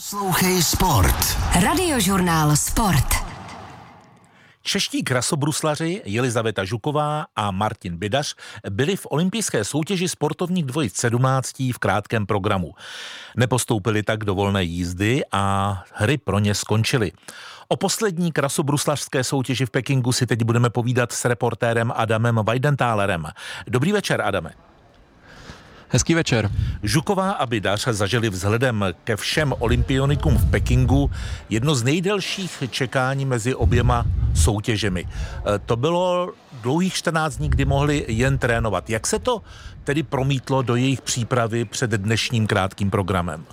Poslouchej Sport. Radiožurnál Sport. Čeští krasobruslaři Jelizaveta Žuková a Martin Bidař byli v olympijské soutěži sportovních dvojic 17 v krátkém programu. Nepostoupili tak do volné jízdy a hry pro ně skončily. O poslední krasobruslařské soutěži v Pekingu si teď budeme povídat s reportérem Adamem Weidentálerem. Dobrý večer, Adame. Hezký večer. Žuková a Bidař zažili vzhledem ke všem olympionikům v Pekingu jedno z nejdelších čekání mezi oběma soutěžemi. E, to bylo dlouhých 14 dní, kdy mohli jen trénovat. Jak se to tedy promítlo do jejich přípravy před dnešním krátkým programem?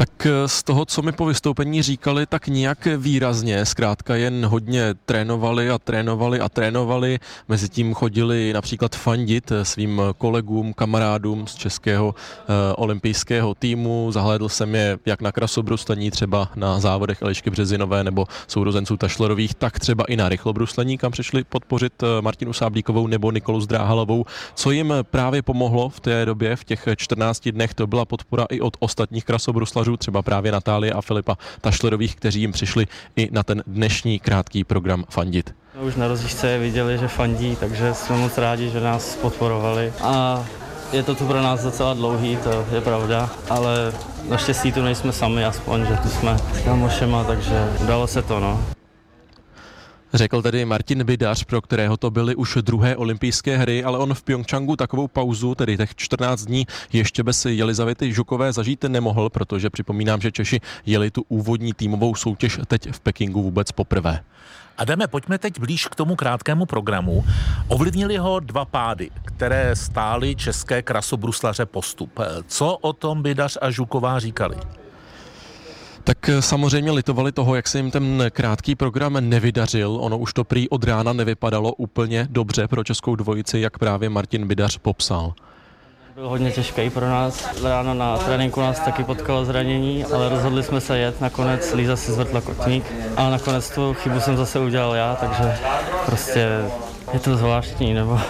Tak eh, z toho, co mi po vystoupení říkali, tak nijak výrazně. Zkrátka jen hodně trénovali a trénovali a trénovali. Mezitím chodili například fandit eh, svým kolegům, kamarádům z českého uh, olympijského týmu. Zahlédl jsem je jak na krasobruslení, třeba na závodech Elišky Březinové nebo sourozenců Tašlerových, tak třeba i na rychlobruslení, kam přišli podpořit Martinu Sáblíkovou nebo Nikolu Zdráhalovou. Co jim právě pomohlo v té době, v těch 14 dnech, to byla podpora i od ostatních krasobruslařů novinářů, třeba právě Natálie a Filipa Tašlerových, kteří jim přišli i na ten dnešní krátký program fandit. Už na rozjížďce viděli, že fandí, takže jsme moc rádi, že nás podporovali. A je to tu pro nás docela dlouhý, to je pravda, ale naštěstí tu nejsme sami, aspoň, že tu jsme s kamošema, takže dalo se to, no. Řekl tedy Martin Bidař, pro kterého to byly už druhé olympijské hry, ale on v Pyeongchangu takovou pauzu, tedy těch 14 dní, ještě bez Jelizavety Žukové zažít nemohl, protože připomínám, že Češi jeli tu úvodní týmovou soutěž teď v Pekingu vůbec poprvé. Adame, pojďme teď blíž k tomu krátkému programu. Ovlivnili ho dva pády, které stály české krasobruslaře postup. Co o tom Bidař a Žuková říkali? Tak eh, samozřejmě litovali toho, jak se jim ten krátký program nevydařil. Ono už to prý od rána nevypadalo úplně dobře pro českou dvojici, jak právě Martin Bidař popsal. Byl hodně těžký pro nás. Ráno na tréninku nás taky potkalo zranění, ale rozhodli jsme se jet. Nakonec Líza si zvrtla kotník a nakonec tu chybu jsem zase udělal já, takže prostě je to zvláštní, nebo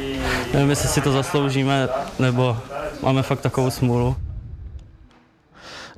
nevím, jestli si to zasloužíme, nebo máme fakt takovou smůlu.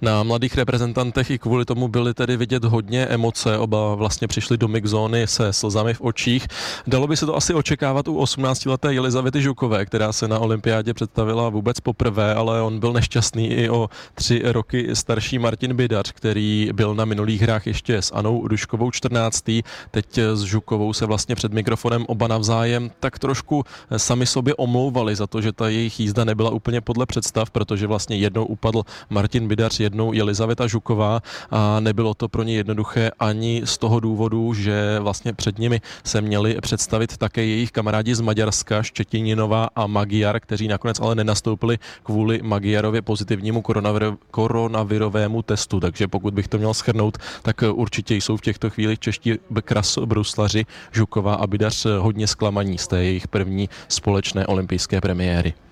Na mladých reprezentantech i kvůli tomu byly tedy vidět hodně emoce, oba vlastně přišli do mixzóny se slzami v očích. Dalo by se to asi očekávat u 18-leté Jelizavety Žukové, která se na olympiádě představila vůbec poprvé, ale on byl nešťastný i o tři roky starší Martin Bidař, který byl na minulých hrách ještě s Anou Duškovou 14. Teď s Žukovou se vlastně před mikrofonem oba navzájem tak trošku sami sobě omlouvali za to, že ta jejich jízda nebyla úplně podle představ, protože vlastně jednou upadl Martin Bidař, jednou Jelizaveta Žuková a nebylo to pro ně jednoduché ani z toho důvodu, že vlastně před nimi se měli představit také jejich kamarádi z Maďarska, Štětininová a Magyar, kteří nakonec ale nenastoupili kvůli Magyarově pozitivnímu koronavir- koronavirovému testu. Takže pokud bych to měl schrnout, tak určitě jsou v těchto chvílích čeští kras bruslaři Žuková a Bidař hodně zklamaní z té jejich první společné olympijské premiéry.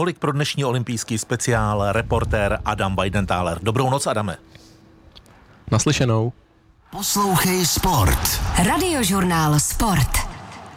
Tolik pro dnešní olympijský speciál reportér Adam Weidenthaler. Dobrou noc, Adame. Naslyšenou. Poslouchej Sport. Radiožurnál Sport.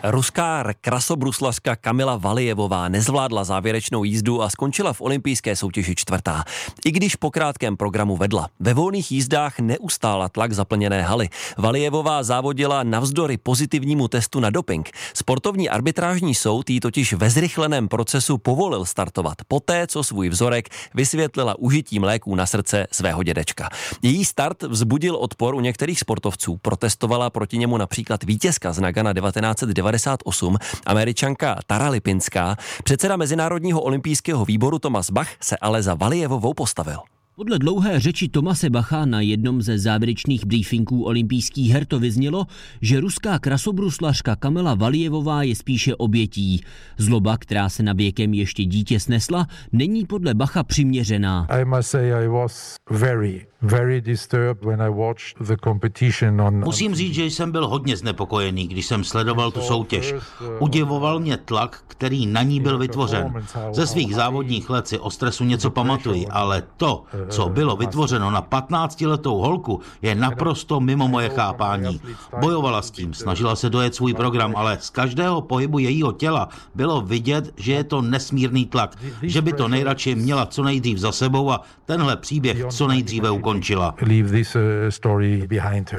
Ruská krasobruslařka Kamila Valijevová nezvládla závěrečnou jízdu a skončila v olympijské soutěži čtvrtá. I když po krátkém programu vedla. Ve volných jízdách neustála tlak zaplněné haly. Valijevová závodila navzdory pozitivnímu testu na doping. Sportovní arbitrážní soud jí totiž ve zrychleném procesu povolil startovat poté, co svůj vzorek vysvětlila užitím léků na srdce svého dědečka. Její start vzbudil odpor u některých sportovců. Protestovala proti němu například vítězka z Nagana 1990 1998, američanka Tara Lipinská, předseda Mezinárodního olympijského výboru Tomas Bach se ale za Valijevovou postavil. Podle dlouhé řeči Tomase Bacha na jednom ze závěrečných briefingů olympijských her to vyznělo, že ruská krasobruslařka Kamila Valijevová je spíše obětí. Zloba, která se na věkem ještě dítě snesla, není podle Bacha přiměřená. I must say I was very, very disturbed when I watched the competition on... Musím říct, že jsem byl hodně znepokojený, když jsem sledoval tu soutěž. Udivoval mě tlak, který na ní byl vytvořen. Ze svých závodních let si o stresu něco pamatuji, ale to, co bylo vytvořeno na 15-letou holku, je naprosto mimo moje chápání. Bojovala s tím, snažila se dojet svůj program, ale z každého pohybu jejího těla bylo vidět, že je to nesmírný tlak, že by to nejradši měla co nejdřív za sebou a tenhle příběh co nejdříve ukončila.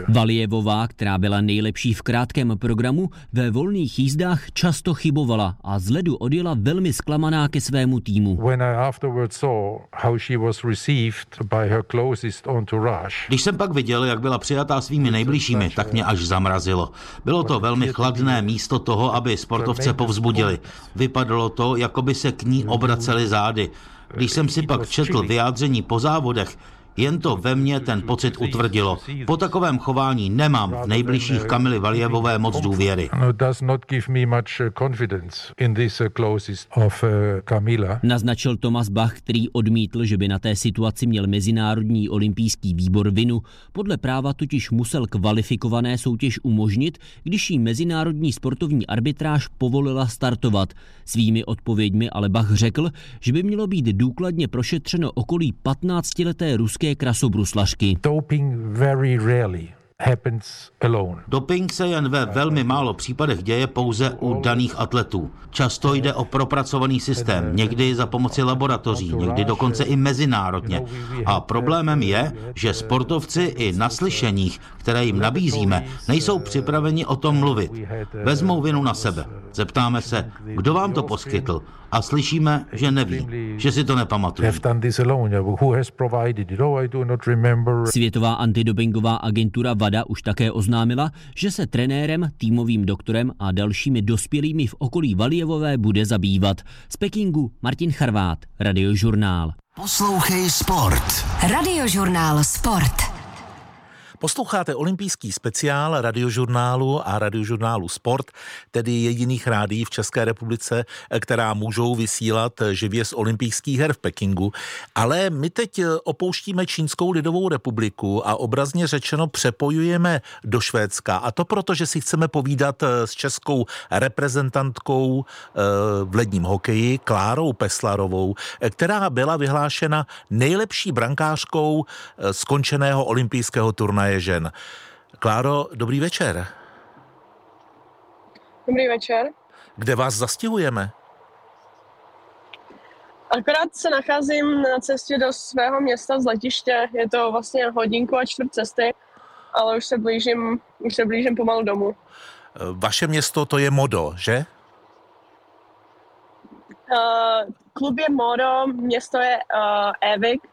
Valijevová, která byla nejlepší v krátkém programu, ve volných jízdách často chybovala a z ledu odjela velmi zklamaná ke svému týmu. Když jsem pak viděl, jak byla přijatá svými nejbližšími, tak mě až zamrazilo. Bylo to velmi chladné místo toho, aby sportovce povzbudili. Vypadalo to, jako by se k ní obraceli zády. Když jsem si pak četl vyjádření po závodech, jen to ve mně ten pocit utvrdilo. Po takovém chování nemám v nejbližších Kamily Valjevové moc důvěry. Naznačil Thomas Bach, který odmítl, že by na té situaci měl Mezinárodní olympijský výbor vinu. Podle práva totiž musel kvalifikované soutěž umožnit, když jí Mezinárodní sportovní arbitráž povolila startovat. Svými odpověďmi ale Bach řekl, že by mělo být důkladně prošetřeno okolí 15-leté ruské ruské krasobruslařky. Doping very rarely Doping se jen ve velmi málo případech děje pouze u daných atletů. Často jde o propracovaný systém, někdy za pomoci laboratoří, někdy dokonce i mezinárodně. A problémem je, že sportovci i na slyšeních, které jim nabízíme, nejsou připraveni o tom mluvit. Vezmou vinu na sebe. Zeptáme se, kdo vám to poskytl a slyšíme, že neví, že si to nepamatuje. Světová antidopingová agentura VADA už také oznámila, že se trenérem, týmovým doktorem a dalšími dospělými v okolí Valijevové bude zabývat. Z Pekingu Martin Charvát, Radiožurnál. Poslouchej Sport. Radiožurnál Sport. Posloucháte olympijský speciál radiožurnálu a radiožurnálu Sport, tedy jediných rádií v České republice, která můžou vysílat živě z olympijských her v Pekingu. Ale my teď opouštíme Čínskou lidovou republiku a obrazně řečeno přepojujeme do Švédska. A to proto, že si chceme povídat s českou reprezentantkou eh, v ledním hokeji Klárou Peslarovou, která byla vyhlášena nejlepší brankářkou eh, skončeného olympijského turnaje je žen. Kláro, dobrý večer. Dobrý večer. Kde vás zastihujeme? Akorát se nacházím na cestě do svého města z letiště. Je to vlastně hodinku a čtvrt cesty, ale už se blížím, už se blížím pomalu domů. Vaše město to je Modo, že? Uh, klub je Modo, město je uh, Evik,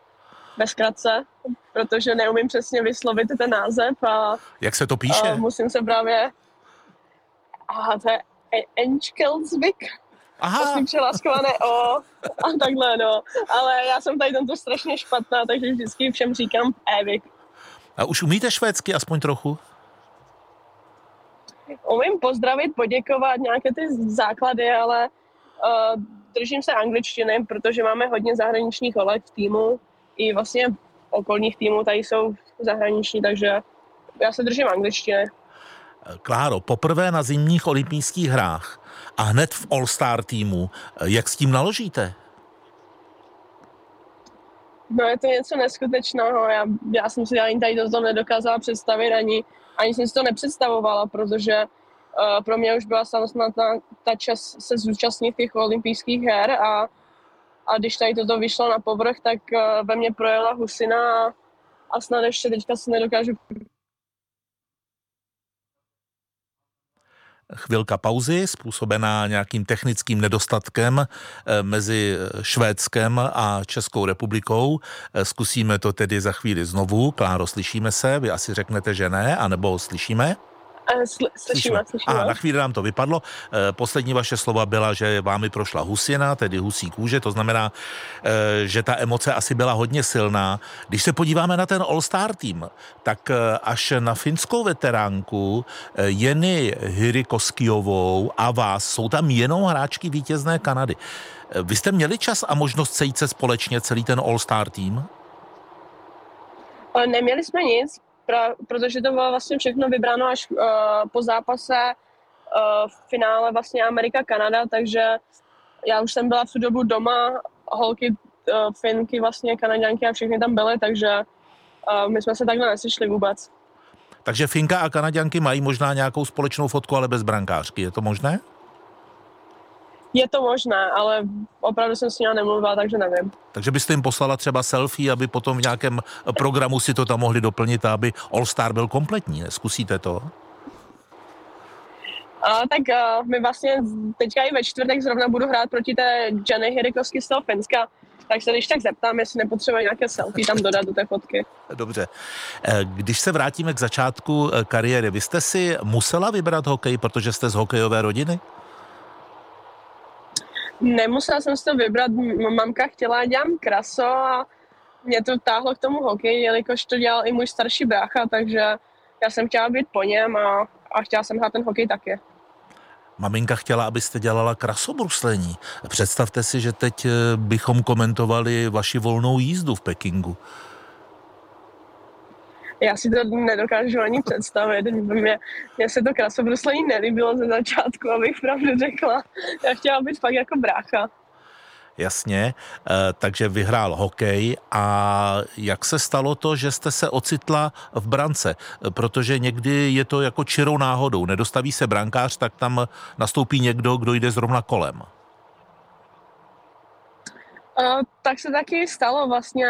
ve zkratce protože neumím přesně vyslovit ten název. A, Jak se to píše? A musím se právě... A to je Enčkelsvik. Aha. Musím přelaskované O a takhle, no. Ale já jsem tady tento strašně špatná, takže vždycky všem říkám Evik. A už umíte švédsky aspoň trochu? Umím pozdravit, poděkovat, nějaké ty základy, ale uh, držím se angličtiny, protože máme hodně zahraničních kolegů v týmu i vlastně okolních týmů tady jsou zahraniční, takže já se držím angličtiny. Kláro, poprvé na zimních olympijských hrách a hned v All-Star týmu, jak s tím naložíte? No je to něco neskutečného. Já, já jsem si ani tady to nedokázala představit, ani, ani jsem si to nepředstavovala, protože uh, pro mě už byla samozřejmě ta, ta čas se zúčastnit těch olympijských her a a když tady toto vyšlo na povrch, tak eh, ve mně projela husina a, a snad ještě teďka si nedokážu chvilka pauzy, způsobená nějakým technickým nedostatkem eh, mezi Švédskem a Českou republikou. Eh, zkusíme to tedy za chvíli znovu. Kláro, slyšíme se? Vy asi řeknete, že ne, anebo slyšíme? Slyšíme, slyšíme. A na chvíli nám to vypadlo. Eh, poslední vaše slova byla, že vámi prošla husina, tedy husí kůže, to znamená, eh, že ta emoce asi byla hodně silná. Když se podíváme na ten All-Star tým, tak eh, až na finskou veteránku Jeny Hirikoskijovou a vás jsou tam jenom hráčky vítězné Kanady. Vy jste měli čas a možnost sejít se společně celý ten All-Star tým? Neměli jsme nic, pra, protože to bylo vlastně všechno vybráno až uh, po zápase uh, v finále vlastně Amerika-Kanada, takže já už jsem byla v tu dobu doma, holky uh, Finky, vlastně Kanaděnky a všechny tam byly, takže uh, my jsme se takhle nesešli vůbec. Takže Finka a Kanaděnky mají možná nějakou společnou fotku, ale bez brankářky. Je to možné? Je to možné, ale opravdu jsem s ní nemluvila, takže nevím. Takže byste jim poslala třeba selfie, aby potom v nějakém programu si to tam mohli doplnit, aby All Star byl kompletní. Zkusíte to? A, tak uh, my vlastně teďka i ve čtvrtek zrovna budu hrát proti té Jenny Hirikovsky z toho Finska, tak se když tak zeptám, jestli nepotřebuje nějaké selfie tam dodat do té fotky. Dobře. Eh, když se vrátíme k začátku eh, kariéry, vy jste si musela vybrat hokej, protože jste z hokejové rodiny? Nemusela jsem si to vybrat, mamka chtěla, dělám kraso a mě to táhlo k tomu hokeji, jelikož to dělal i můj starší brácha, takže já jsem chtěla být po něm a, a chtěla jsem hrát ten hokej taky. Maminka chtěla, abyste dělala krasobruslení. Představte si, že teď eh, bychom komentovali vaši volnou jízdu v Pekingu. Já si to nedokážu ani představit. Mě, mě se to krasobruslení nelíbilo ze začátku, abych pravdu řekla. Já chtěla být fakt jako brácha. Jasně, eh, takže vyhrál hokej a jak se stalo to, že jste se ocitla v brance? Protože někdy je to jako čirou náhodou. Nedostaví se brankář, tak tam nastoupí někdo, kdo jde zrovna kolem. Uh, tak se taky stalo vlastně.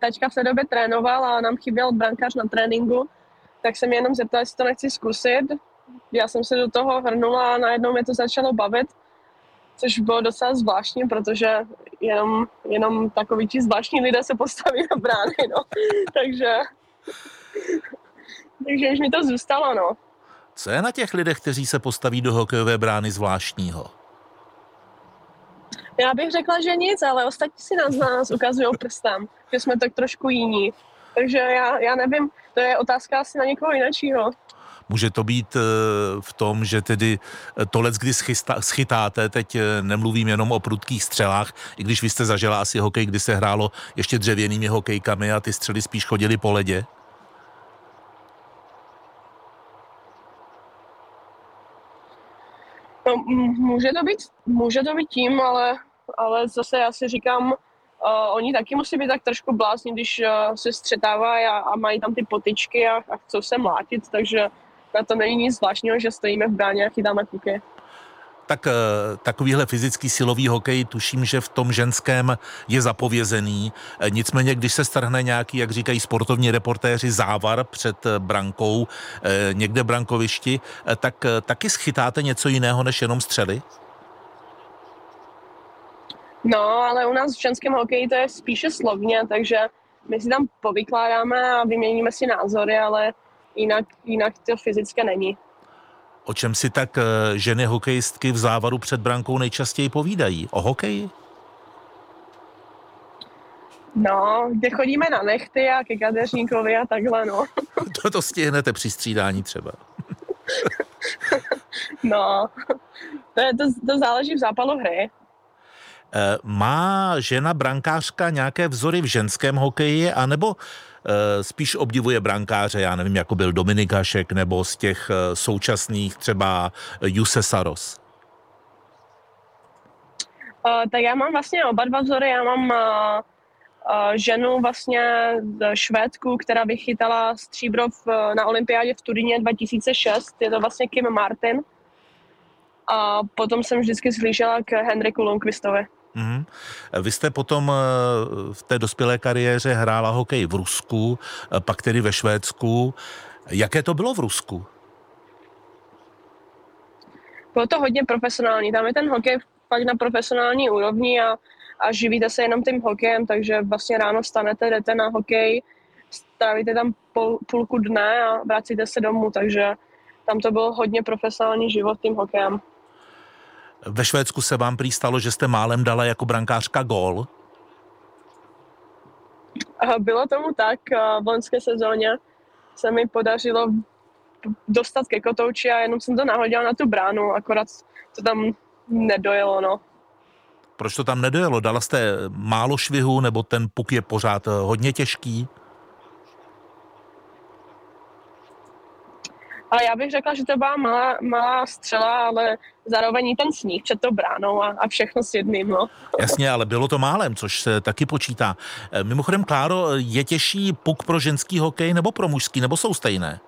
Tačka v té době trénoval a nám chyběl brankář na tréninku, tak jsem jenom zeptal, jestli to nechci zkusit. Já jsem se do toho hrnula a najednou mě to začalo bavit což bylo docela zvláštní, protože jenom, jenom takový ti zvláštní lidé se postaví na brány, no. takže, takže už mi to zůstalo, no. Co je na těch lidech, kteří se postaví do hokejové brány zvláštního? Já bych řekla, že nic, ale ostatní si nás na nás ukazují prstem, že jsme tak trošku jiní. Takže já, já nevím, to je otázka asi na někoho jiného. Může to být eh, v tom, že tedy eh, to let, kdy schytáte, teď eh, nemluvím jenom o prudkých střelách, i když vy jste zažila asi hokej, kdy se hrálo ještě dřevěnými hokejkami a ty střely spíš chodily po ledě? Může to být, může to být tím, ale, ale zase já si říkám, uh, oni taky musí být tak trošku blázni, když uh, se střetávají a, a mají tam ty potičky a, a chcou se mlátit, takže na to není nic zvláštního, že stojíme v bráně a chytáme kuky. Tak eh, takovýhle fyzický silový hokej, tuším, že v tom ženském je zapovězený. Eh, nicméně, když se strhne nějaký, jak říkají sportovní reportéři, závar před eh, brankou, někde brankovišti, tak taky schytáte něco jiného než jenom střely? No, ale u nás v ženském hokeji to je spíše slovně, takže my si tam povykládáme a vyměníme si názory, ale jinak, jinak to fyzické není. O čem si tak eh, ženy hokejistky v závaru před brankou nejčastěji povídají? O hokeji? No, kde chodíme na nechty a ke kadeřníkovi a takhle, no. to, to stihnete při střídání třeba. no, to, je, to, to záleží v zápalu hry. Eh, má žena brankářka nějaké vzory v ženském hokeji, anebo spíš obdivuje brankáře, já nevím, jako byl Dominik Hašek, nebo z těch eh, současných třeba Juse Saros? Uh, tak já mám vlastně oba dva vzory. Já mám uh, uh, ženu vlastně švédku, která vychytala stříbro v, na olympiádě v Turíně 2006. Je to vlastně Kim Martin. A potom jsem vždycky zhlížela k Henriku Lundqvistovi. Mm-hmm. Vy jste potom eh, v té dospělé kariéře hrála hokej v Rusku, eh, pak tedy ve Švédsku. Jaké to bylo v Rusku? Bylo to hodně profesionální. Tam je ten hokej fakt na profesionální úrovni a, a živíte se jenom tím hokejem, takže vlastně ráno stanete, jdete na hokej, strávíte tam půl, půlku dne a vracíte se domů, takže tam to byl hodně profesionální život tím hokejem. Ve Švédsku se vám prý stalo, že jste málem dala jako brankářka gól? Bylo tomu tak. V loňské sezóně se mi podařilo dostat ke kotouči a jenom jsem to nahodila na tu bránu, akorát to tam nedojelo, no. Proč to tam nedojelo? Dala jste málo švihu, nebo ten puk je pořád hodně těžký? A já bych řekla, že to byla malá, malá střela, ale zároveň i ten sníh před tou bránou a, a všechno s jedným. No. Jasně, ale bylo to málem, což se taky počítá. Eh, mimochodem, Kláro, je těžší puk pro ženský hokej nebo pro mužský, nebo jsou stejné?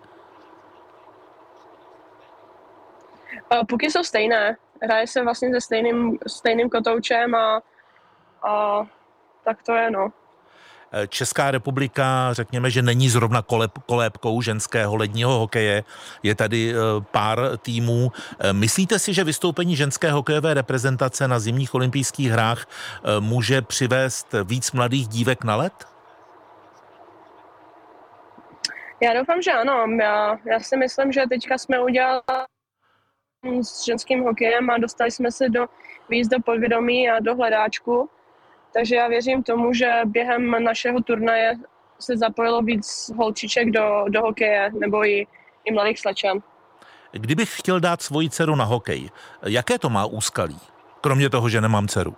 Eh, puky jsou stejné. Hraje se vlastně se stejným, stejným kotoučem a, a tak to je, no. Eh, Česká republika, řekněme, že není zrovna koleb, kolébkou ženského ledního hokeje. Je tady eh, pár týmů. Eh, myslíte si, že vystoupení ženské hokejové reprezentace na zimních olympijských hrách může přivést víc mladých dívek na led? Já doufám, že ano. Já, já si myslím, že teďka jsme udělali s ženským hokejem a dostali jsme se do víc do podvědomí a do hledáčku. Takže já věřím tomu, že během našeho turnaje se zapojilo víc holčiček do, do hokeje nebo i, i mladých slečan. Kdybych chtěl dát svoji dceru na hokej, jaké to má úskalí? Kromě toho, že nemám dceru.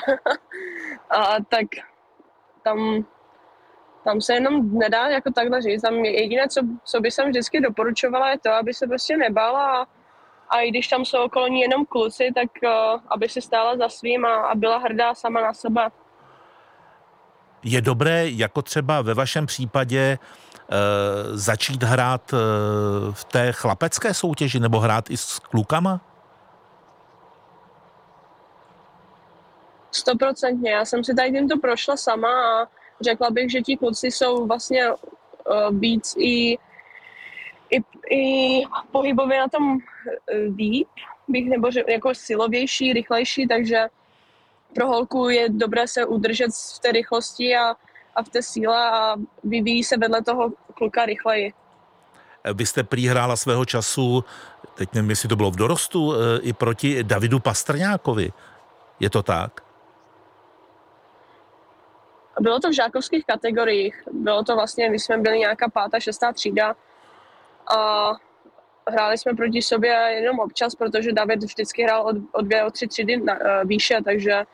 a tak tam, tam se jenom nedá jako takhle říct. Tam jediné, co, co by jsem vždycky doporučovala, je to, aby se prostě nebála a a i když tam jsou okolo ní jenom kluci, tak uh, aby si stála za svým a, a byla hrdá sama na sebe. Je dobré, jako třeba ve vašem případě, uh, začít hrát uh, v té chlapecké soutěži nebo hrát i s klukama? Stoprocentně. Já jsem si tady tímto prošla sama a řekla bych, že ti kluci jsou vlastně uh, víc i i, i pohybově na tom e, líp, bych, nebo že jako silovější, rychlejší, takže pro holku je dobré se udržet v té rychlosti a, a v té síle a vyvíjí se vedle toho kluka rychleji. Vy jste prý hrála svého času, teď nevím, jestli to bylo v dorostu, e, i proti Davidu Pastrňákovi. Je to tak? Bylo to v žákovských kategoriích. Bylo to vlastně, my jsme byli nějaká pátá, šestá třída a hráli jsme proti sobě jenom občas, protože David vždycky hrál o, o dvě, o tři třídy na, uh, výše, takže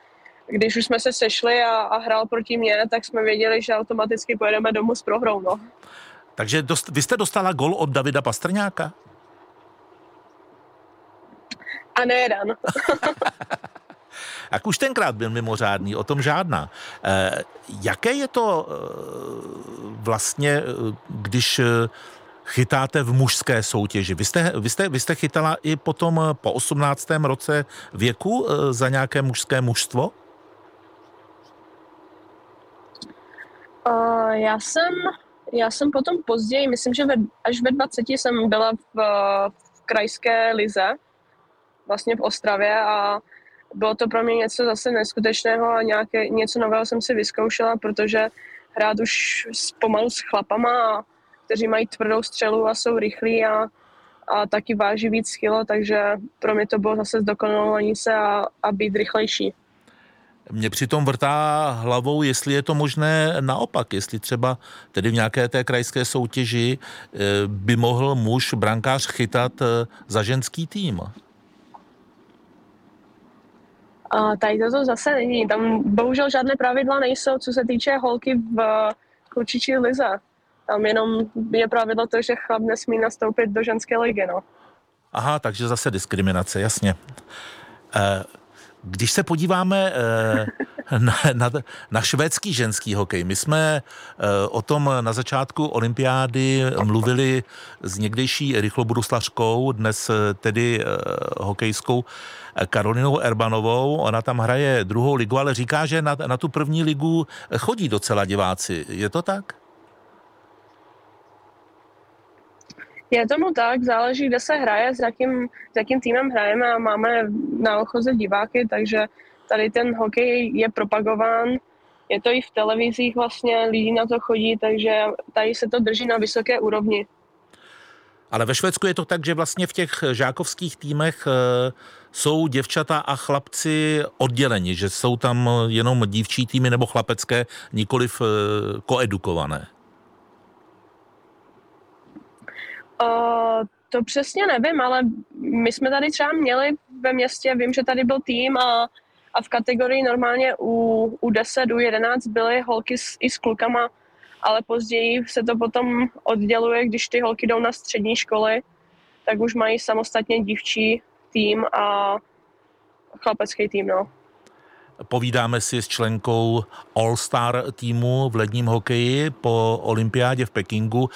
když už jsme se sešli a, a hrál proti mně, tak jsme věděli, že automaticky pojedeme domů s prohrou. No. Takže dost, vy jste dostala gol od Davida Pastrňáka? A ne jeden. Jak už tenkrát byl mimořádný, o tom žádná. E, jaké je to e, vlastně, když chytáte v mužské soutěži. Vy jste, vy jste, vy jste chytala i potom eh, po 18. roce věku eh, za nějaké mužské mužstvo? Uh, já jsem, já jsem potom později, myslím, že ve, až ve 20 jsem byla v, v krajské lize, vlastně v Ostravě a bylo to pro mě něco zase neskutečného a nějaké, něco nového jsem si vyzkoušela, protože hrát už pomalu s chlapama a kteří mají tvrdou střelu a jsou rychlí a, a taky váží víc kilo, takže pro mě to bylo zase zdokonalování se a, a být rychlejší. Mě přitom vrtá hlavou, jestli je to možné naopak, jestli třeba tedy v nějaké té krajské soutěži eh, by mohl muž, brankář chytat eh, za ženský tým. A tady to zase není. Tam bohužel žádné pravidla nejsou, co se týče holky v klučičí lize. Tam jenom je pravidlo to, že chlap nesmí nastoupit do ženské ligy, no. Aha, takže zase diskriminace, jasně. Eh, když se podíváme eh, na, na, na švédský ženský hokej, my jsme eh, o tom na začátku olympiády mluvili s někdejší rychlobruslařkou, dnes tedy hokejskou Karolinou Erbanovou. Ona tam hraje druhou ligu, ale říká, že na, na tu první ligu chodí docela diváci. Je to tak? Je tomu tak, záleží, kde se hraje, s jakým, s jakým týmem hrajeme a máme na ochoze diváky, takže tady ten hokej je propagován, je to i v televizích vlastně, lidi na to chodí, takže tady se to drží na vysoké úrovni. Ale ve Švédsku je to tak, že vlastně v těch žákovských týmech e, jsou děvčata a chlapci odděleni, že jsou tam jenom dívčí týmy nebo chlapecké, nikoliv e, koedukované. Uh, to přesně nevím, ale my jsme tady třeba měli ve městě, vím, že tady byl tým a, a v kategorii normálně u, u 10, u 11 byly holky s, i s klukama ale později se to potom odděluje, když ty holky jdou na střední školy, tak už mají samostatně dívčí tým a chlapecký tým, no. Povídáme si s členkou All-Star týmu v ledním hokeji po olympiádě v Pekingu,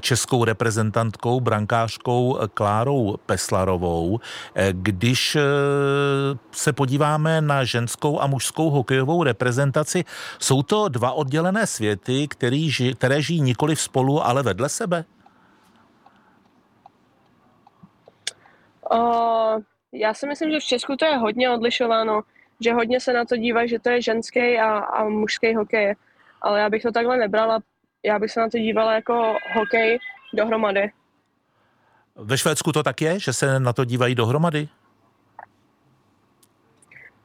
českou reprezentantkou, brankářkou Klárou Peslarovou. Když eh, se podíváme na ženskou a mužskou hokejovou reprezentaci, jsou to dva oddělené světy, který, které žijí nikoli spolu, ale vedle sebe? Uh, já si myslím, že v Česku to je hodně odlišováno že hodně se na to dívají, že to je ženský a, a mužský hokej. Ale já bych to takhle nebrala, já bych se na to dívala jako hokej dohromady. Ve Švédsku to tak je, že se na to dívají dohromady?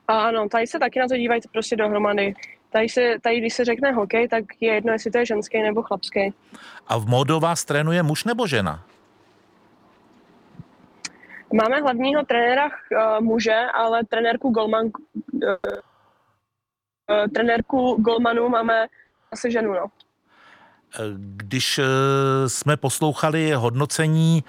A ano, tady se taky na to dívají prostě dohromady. Tady, se, tady, když se řekne hokej, tak je jedno, jestli to je ženský nebo chlapský. A v Moldová vás trénuje muž nebo žena? Máme hlavního trenéra uh, muže, ale trenérku Golman, uh, uh, trenérku Golmanu máme asi ženu, no. Když jsme poslouchali hodnocení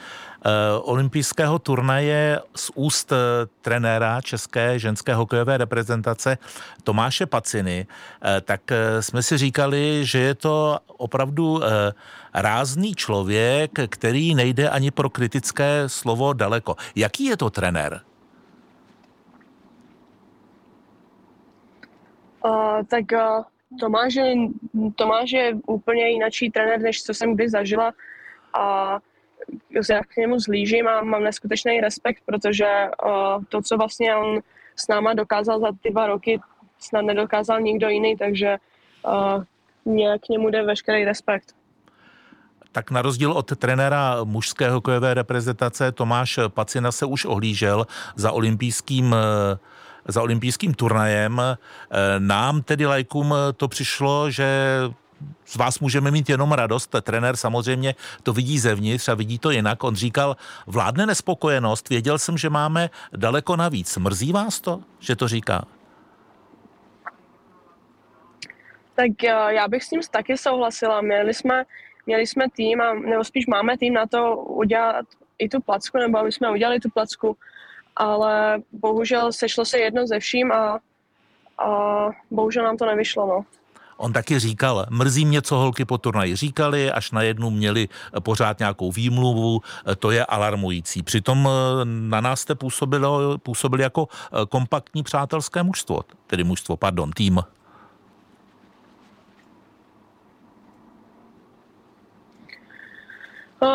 olympijského turnaje z úst trenéra české ženské hokejové reprezentace Tomáše Paciny, tak jsme si říkali, že je to opravdu rázný člověk, který nejde ani pro kritické slovo daleko. Jaký je to trenér? Uh, tak uh, Tomáš, je, Tomáš je úplně jináčí trenér, než co jsem kdy zažila a já k němu zlížím a mám neskutečný respekt, protože uh, to, co vlastně on s náma dokázal za ty dva roky, snad nedokázal nikdo jiný, takže uh, mě k němu jde veškerý respekt. Tak na rozdíl od trenéra mužské hokejové reprezentace Tomáš Pacina se už ohlížel za olympijským za olympijským turnajem. Nám tedy lajkům to přišlo, že z vás můžeme mít jenom radost. Trenér samozřejmě to vidí zevnitř a vidí to jinak. On říkal, vládne nespokojenost, věděl jsem, že máme daleko navíc. Mrzí vás to, že to říká? Tak eh, já bych s ním taky souhlasila. Měli jsme měli jsme tým, a, nebo spíš máme tým na to udělat i tu placku, nebo aby jsme udělali tu placku, ale bohužel sešlo se jedno ze vším a, a bohužel nám to nevyšlo. No. On taky říkal, mrzí mě, co holky po turnaji říkali, až na jednu měli pořád nějakou výmluvu, to je alarmující. Přitom eh, na nás jste působili, působili jako eh, kompaktní přátelské mužstvo, tedy mužstvo, pardon, tým.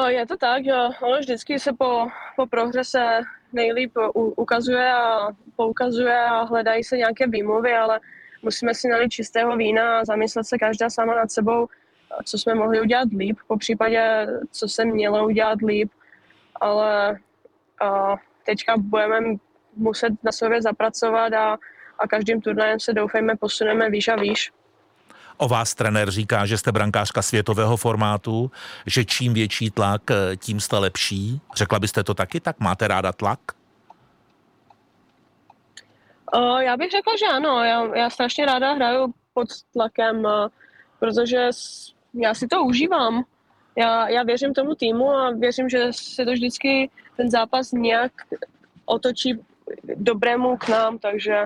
Je to tak, že ono vždycky se po, po prohře se nejlíp ukazuje a poukazuje a hledají se nějaké výmluvy, ale musíme si nalít čistého vína a zamyslet se každá sama nad sebou, co jsme mohli udělat líp, po případě, co se mělo udělat líp, ale a teďka budeme muset na sobě zapracovat a, a každým turnajem se doufejme posuneme výš a výš. O vás trenér říká, že jste brankářka světového formátu, že čím větší tlak, eh, tím jste lepší. Řekla byste to taky tak? Máte ráda tlak? Uh, já bych řekla, že ano. Já, já strašně ráda hraju pod tlakem, uh, protože já si to užívám. Já, já věřím tomu týmu a věřím, že se to vždycky ten zápas nějak otočí dobrému k nám, takže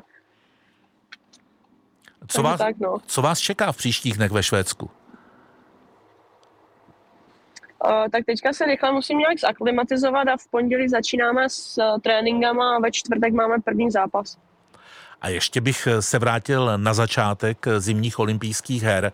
co vás, tak, no. co vás čeká v příštích dnech ve Švédsku? Uh, tak teďka se rychle musím nějak zaklimatizovat a v pondělí začínáme s uh, tréninkama a ve čtvrtek máme první zápas. A ještě bych se vrátil na začátek zimních olympijských her,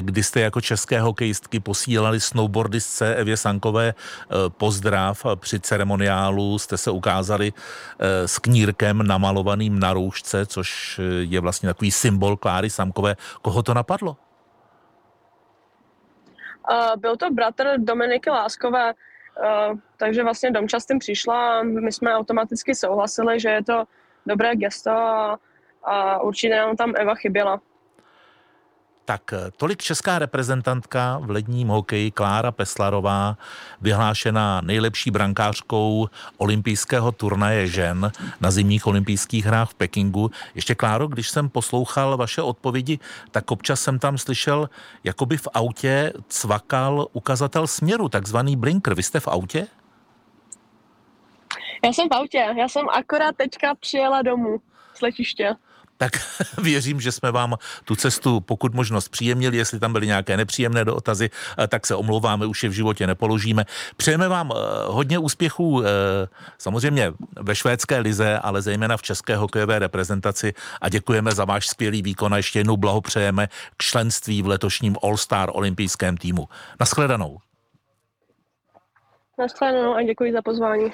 kdy jste jako české hokejistky posílali snowboardistce Evě Sankové eh, pozdrav při ceremoniálu. Jste se ukázali eh, s knírkem namalovaným na roušce, což je vlastně takový symbol Kláry Samkové. Koho to napadlo? Uh, byl to bratr Dominiky Láskové, uh, takže vlastně domčas tím přišla my jsme automaticky souhlasili, že je to dobré gesto a, a určitě nám tam Eva chyběla. Tak tolik česká reprezentantka v ledním hokeji Klára Peslarová, vyhlášená nejlepší brankářkou olympijského turnaje žen na zimních olympijských hrách v Pekingu. Ještě Kláro, když jsem poslouchal vaše odpovědi, tak občas jsem tam slyšel, jako by v autě cvakal ukazatel směru, takzvaný blinker. Vy jste v autě? Já jsem v autě, já jsem akorát teďka přijela domů z letiště tak věřím, že jsme vám tu cestu pokud možnost příjemnili. Jestli tam byly nějaké nepříjemné dotazy, eh, tak se omlouváme, už je v životě nepoložíme. Přejeme vám eh, hodně úspěchů eh, samozřejmě ve švédské lize, ale zejména v české hokejové reprezentaci a děkujeme za váš skvělý výkon a ještě jednou blahopřejeme k členství v letošním All-Star olympijském týmu. Naschledanou. Naschledanou a děkuji za pozvání.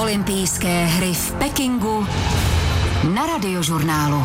Olympijské hry v Pekingu na radiožurnálu.